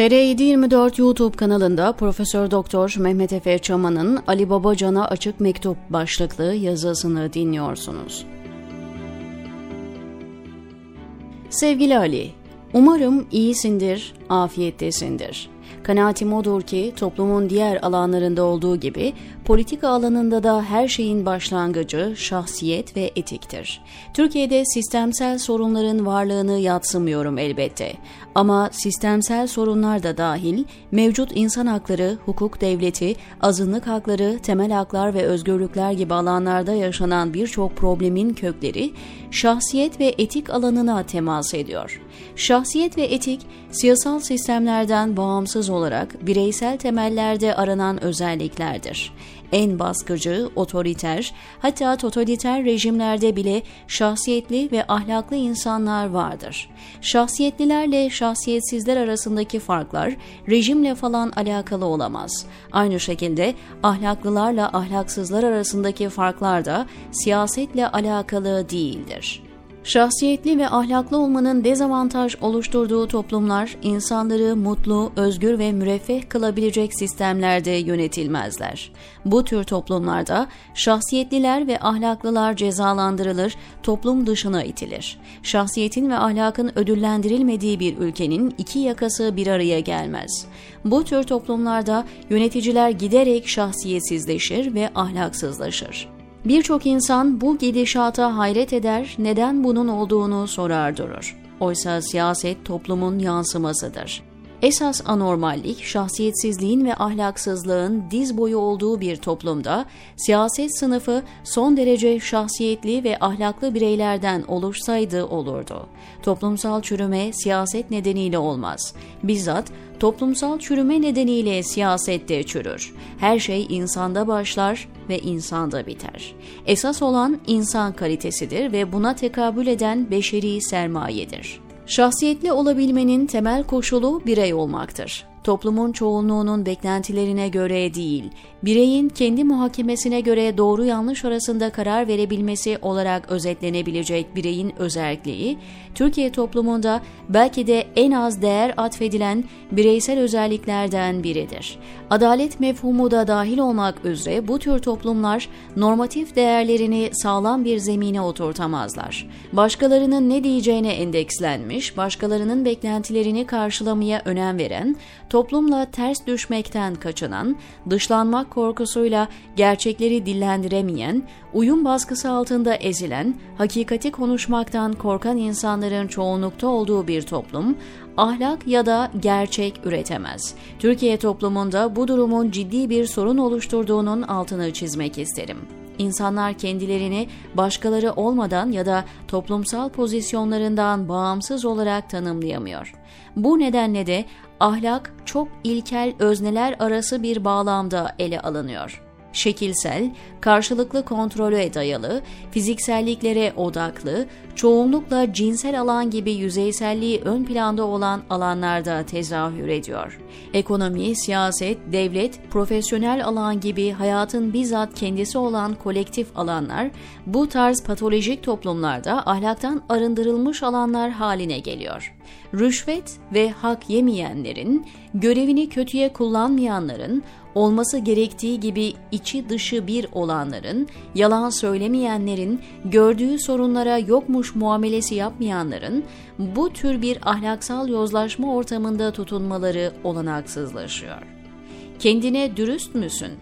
TR724 YouTube kanalında Profesör Doktor Mehmet Efe Çaman'ın Ali Babacan'a açık mektup başlıklı yazısını dinliyorsunuz. Sevgili Ali, umarım iyisindir, afiyettesindir. Kanaatim odur ki toplumun diğer alanlarında olduğu gibi politika alanında da her şeyin başlangıcı şahsiyet ve etiktir. Türkiye'de sistemsel sorunların varlığını yatsımıyorum elbette. Ama sistemsel sorunlar da dahil mevcut insan hakları, hukuk devleti, azınlık hakları, temel haklar ve özgürlükler gibi alanlarda yaşanan birçok problemin kökleri şahsiyet ve etik alanına temas ediyor. Şahsiyet ve etik siyasal sistemlerden bağımsız olarak bireysel temellerde aranan özelliklerdir en baskıcı, otoriter, hatta totaliter rejimlerde bile şahsiyetli ve ahlaklı insanlar vardır. Şahsiyetlilerle şahsiyetsizler arasındaki farklar rejimle falan alakalı olamaz. Aynı şekilde ahlaklılarla ahlaksızlar arasındaki farklar da siyasetle alakalı değildir. Şahsiyetli ve ahlaklı olmanın dezavantaj oluşturduğu toplumlar insanları mutlu, özgür ve müreffeh kılabilecek sistemlerde yönetilmezler. Bu tür toplumlarda şahsiyetliler ve ahlaklılar cezalandırılır, toplum dışına itilir. Şahsiyetin ve ahlakın ödüllendirilmediği bir ülkenin iki yakası bir araya gelmez. Bu tür toplumlarda yöneticiler giderek şahsiyetsizleşir ve ahlaksızlaşır. Birçok insan bu gidişata hayret eder, neden bunun olduğunu sorar durur. Oysa siyaset toplumun yansımasıdır. Esas anormallik, şahsiyetsizliğin ve ahlaksızlığın diz boyu olduğu bir toplumda siyaset sınıfı son derece şahsiyetli ve ahlaklı bireylerden oluşsaydı olurdu. Toplumsal çürüme siyaset nedeniyle olmaz. Bizzat toplumsal çürüme nedeniyle siyasette çürür. Her şey insanda başlar ve insanda biter. Esas olan insan kalitesidir ve buna tekabül eden beşeri sermayedir. Şahsiyetli olabilmenin temel koşulu birey olmaktır. Toplumun çoğunluğunun beklentilerine göre değil, bireyin kendi muhakemesine göre doğru yanlış arasında karar verebilmesi olarak özetlenebilecek bireyin özelliği, Türkiye toplumunda belki de en az değer atfedilen bireysel özelliklerden biridir. Adalet mefhumu da dahil olmak üzere bu tür toplumlar normatif değerlerini sağlam bir zemine oturtamazlar. Başkalarının ne diyeceğine endekslenmiş, başkalarının beklentilerini karşılamaya önem veren, toplumla ters düşmekten kaçınan, dışlanmak korkusuyla gerçekleri dillendiremeyen, uyum baskısı altında ezilen, hakikati konuşmaktan korkan insanların çoğunlukta olduğu bir toplum, ahlak ya da gerçek üretemez. Türkiye toplumunda bu durumun ciddi bir sorun oluşturduğunun altını çizmek isterim. İnsanlar kendilerini başkaları olmadan ya da toplumsal pozisyonlarından bağımsız olarak tanımlayamıyor. Bu nedenle de ahlak çok ilkel özneler arası bir bağlamda ele alınıyor şekilsel, karşılıklı kontrole dayalı, fizikselliklere odaklı, çoğunlukla cinsel alan gibi yüzeyselliği ön planda olan alanlarda tezahür ediyor. Ekonomi, siyaset, devlet, profesyonel alan gibi hayatın bizzat kendisi olan kolektif alanlar bu tarz patolojik toplumlarda ahlaktan arındırılmış alanlar haline geliyor. Rüşvet ve hak yemeyenlerin, görevini kötüye kullanmayanların, olması gerektiği gibi içi dışı bir olanların, yalan söylemeyenlerin, gördüğü sorunlara yokmuş muamelesi yapmayanların bu tür bir ahlaksal yozlaşma ortamında tutunmaları olanaksızlaşıyor. Kendine dürüst müsün?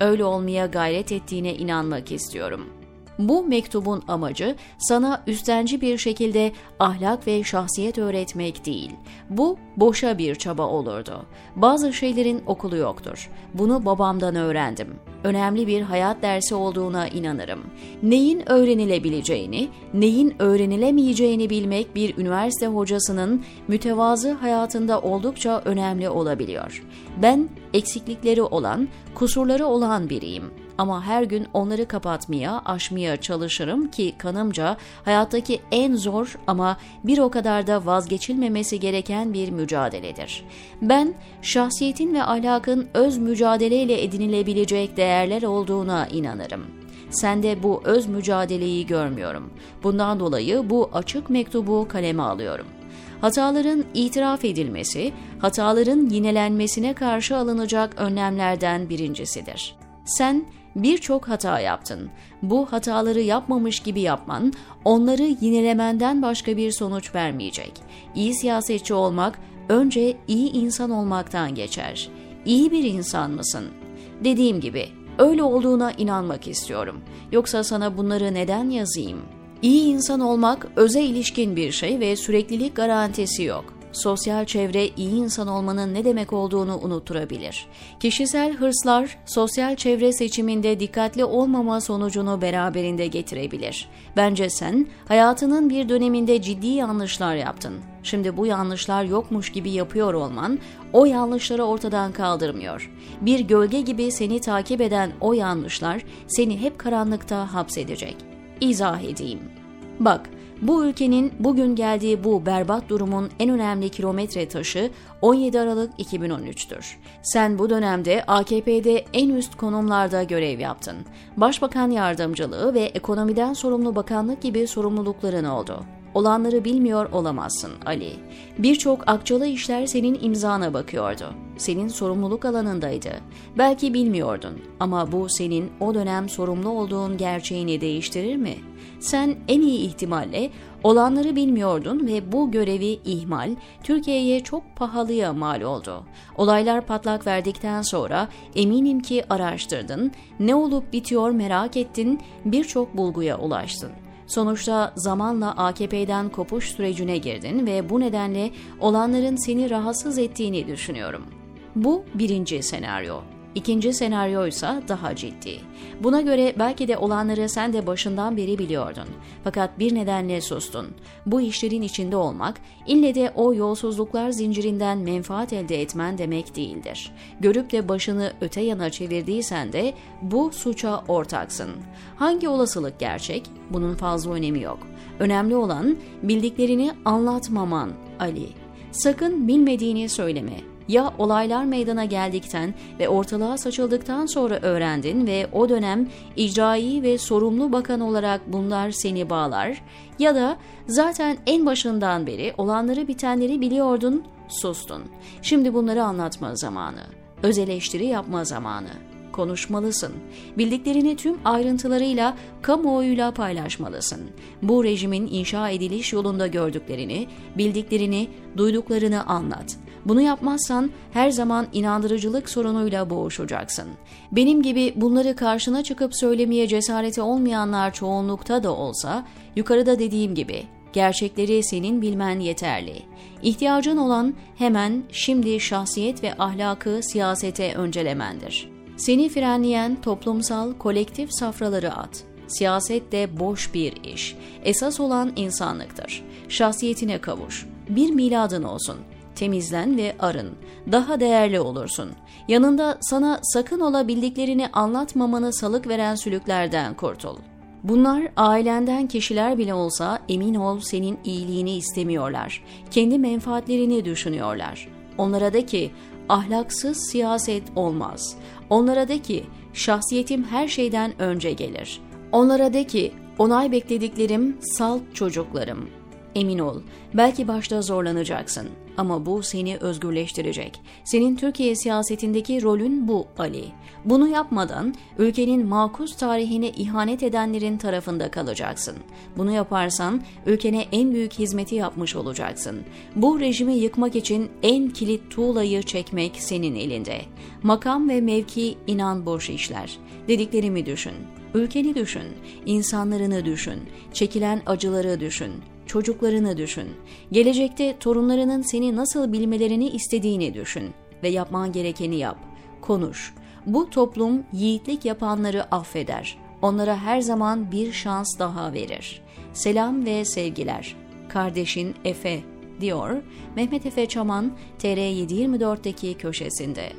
Öyle olmaya gayret ettiğine inanmak istiyorum.'' Bu mektubun amacı sana üstenci bir şekilde ahlak ve şahsiyet öğretmek değil. Bu boşa bir çaba olurdu. Bazı şeylerin okulu yoktur. Bunu babamdan öğrendim. Önemli bir hayat dersi olduğuna inanırım. Neyin öğrenilebileceğini, neyin öğrenilemeyeceğini bilmek bir üniversite hocasının mütevazı hayatında oldukça önemli olabiliyor. Ben eksiklikleri olan, kusurları olan biriyim ama her gün onları kapatmaya, aşmaya çalışırım ki kanımca hayattaki en zor ama bir o kadar da vazgeçilmemesi gereken bir mücadeledir. Ben şahsiyetin ve ahlakın öz mücadeleyle edinilebilecek değerler olduğuna inanırım. Sende bu öz mücadeleyi görmüyorum. Bundan dolayı bu açık mektubu kaleme alıyorum.'' Hataların itiraf edilmesi, hataların yinelenmesine karşı alınacak önlemlerden birincisidir. Sen birçok hata yaptın. Bu hataları yapmamış gibi yapman, onları yinelemenden başka bir sonuç vermeyecek. İyi siyasetçi olmak, önce iyi insan olmaktan geçer. İyi bir insan mısın? Dediğim gibi, öyle olduğuna inanmak istiyorum. Yoksa sana bunları neden yazayım? İyi insan olmak öze ilişkin bir şey ve süreklilik garantisi yok sosyal çevre iyi insan olmanın ne demek olduğunu unutturabilir. Kişisel hırslar sosyal çevre seçiminde dikkatli olmama sonucunu beraberinde getirebilir. Bence sen hayatının bir döneminde ciddi yanlışlar yaptın. Şimdi bu yanlışlar yokmuş gibi yapıyor olman o yanlışları ortadan kaldırmıyor. Bir gölge gibi seni takip eden o yanlışlar seni hep karanlıkta hapsedecek. İzah edeyim. Bak, bu ülkenin bugün geldiği bu berbat durumun en önemli kilometre taşı 17 Aralık 2013'tür. Sen bu dönemde AKP'de en üst konumlarda görev yaptın. Başbakan yardımcılığı ve ekonomiden sorumlu bakanlık gibi sorumlulukların oldu. Olanları bilmiyor olamazsın Ali. Birçok akçalı işler senin imzana bakıyordu. Senin sorumluluk alanındaydı. Belki bilmiyordun ama bu senin o dönem sorumlu olduğun gerçeğini değiştirir mi? Sen en iyi ihtimalle olanları bilmiyordun ve bu görevi ihmal Türkiye'ye çok pahalıya mal oldu. Olaylar patlak verdikten sonra eminim ki araştırdın, ne olup bitiyor merak ettin, birçok bulguya ulaştın. Sonuçta zamanla AKP'den kopuş sürecine girdin ve bu nedenle olanların seni rahatsız ettiğini düşünüyorum. Bu birinci senaryo. İkinci senaryo ise daha ciddi. Buna göre belki de olanları sen de başından beri biliyordun. Fakat bir nedenle sustun. Bu işlerin içinde olmak, ille de o yolsuzluklar zincirinden menfaat elde etmen demek değildir. Görüp de başını öte yana çevirdiysen de bu suça ortaksın. Hangi olasılık gerçek? Bunun fazla önemi yok. Önemli olan bildiklerini anlatmaman Ali. Sakın bilmediğini söyleme ya olaylar meydana geldikten ve ortalığa saçıldıktan sonra öğrendin ve o dönem icraî ve sorumlu bakan olarak bunlar seni bağlar ya da zaten en başından beri olanları bitenleri biliyordun, sustun. Şimdi bunları anlatma zamanı. Öz eleştiri yapma zamanı konuşmalısın. Bildiklerini tüm ayrıntılarıyla kamuoyuyla paylaşmalısın. Bu rejimin inşa ediliş yolunda gördüklerini, bildiklerini, duyduklarını anlat. Bunu yapmazsan her zaman inandırıcılık sorunuyla boğuşacaksın. Benim gibi bunları karşına çıkıp söylemeye cesareti olmayanlar çoğunlukta da olsa, yukarıda dediğim gibi gerçekleri senin bilmen yeterli. İhtiyacın olan hemen şimdi şahsiyet ve ahlakı siyasete öncelemendir. Seni frenleyen toplumsal kolektif safraları at. Siyaset de boş bir iş. Esas olan insanlıktır. Şahsiyetine kavuş. Bir miladın olsun. Temizlen ve arın. Daha değerli olursun. Yanında sana sakın ola bildiklerini anlatmamanı salık veren sülüklerden kurtul. Bunlar ailenden kişiler bile olsa emin ol senin iyiliğini istemiyorlar. Kendi menfaatlerini düşünüyorlar. Onlara de ki ahlaksız siyaset olmaz. Onlara de ki şahsiyetim her şeyden önce gelir. Onlara de ki onay beklediklerim salt çocuklarım. Emin ol, belki başta zorlanacaksın ama bu seni özgürleştirecek. Senin Türkiye siyasetindeki rolün bu Ali. Bunu yapmadan ülkenin makus tarihine ihanet edenlerin tarafında kalacaksın. Bunu yaparsan ülkene en büyük hizmeti yapmış olacaksın. Bu rejimi yıkmak için en kilit tuğlayı çekmek senin elinde. Makam ve mevki inan boş işler. Dediklerimi düşün. Ülkeni düşün, insanlarını düşün, çekilen acıları düşün, çocuklarını düşün. Gelecekte torunlarının seni nasıl bilmelerini istediğini düşün ve yapman gerekeni yap. Konuş. Bu toplum yiğitlik yapanları affeder. Onlara her zaman bir şans daha verir. Selam ve sevgiler. Kardeşin Efe diyor Mehmet Efe Çaman TR724'deki köşesinde.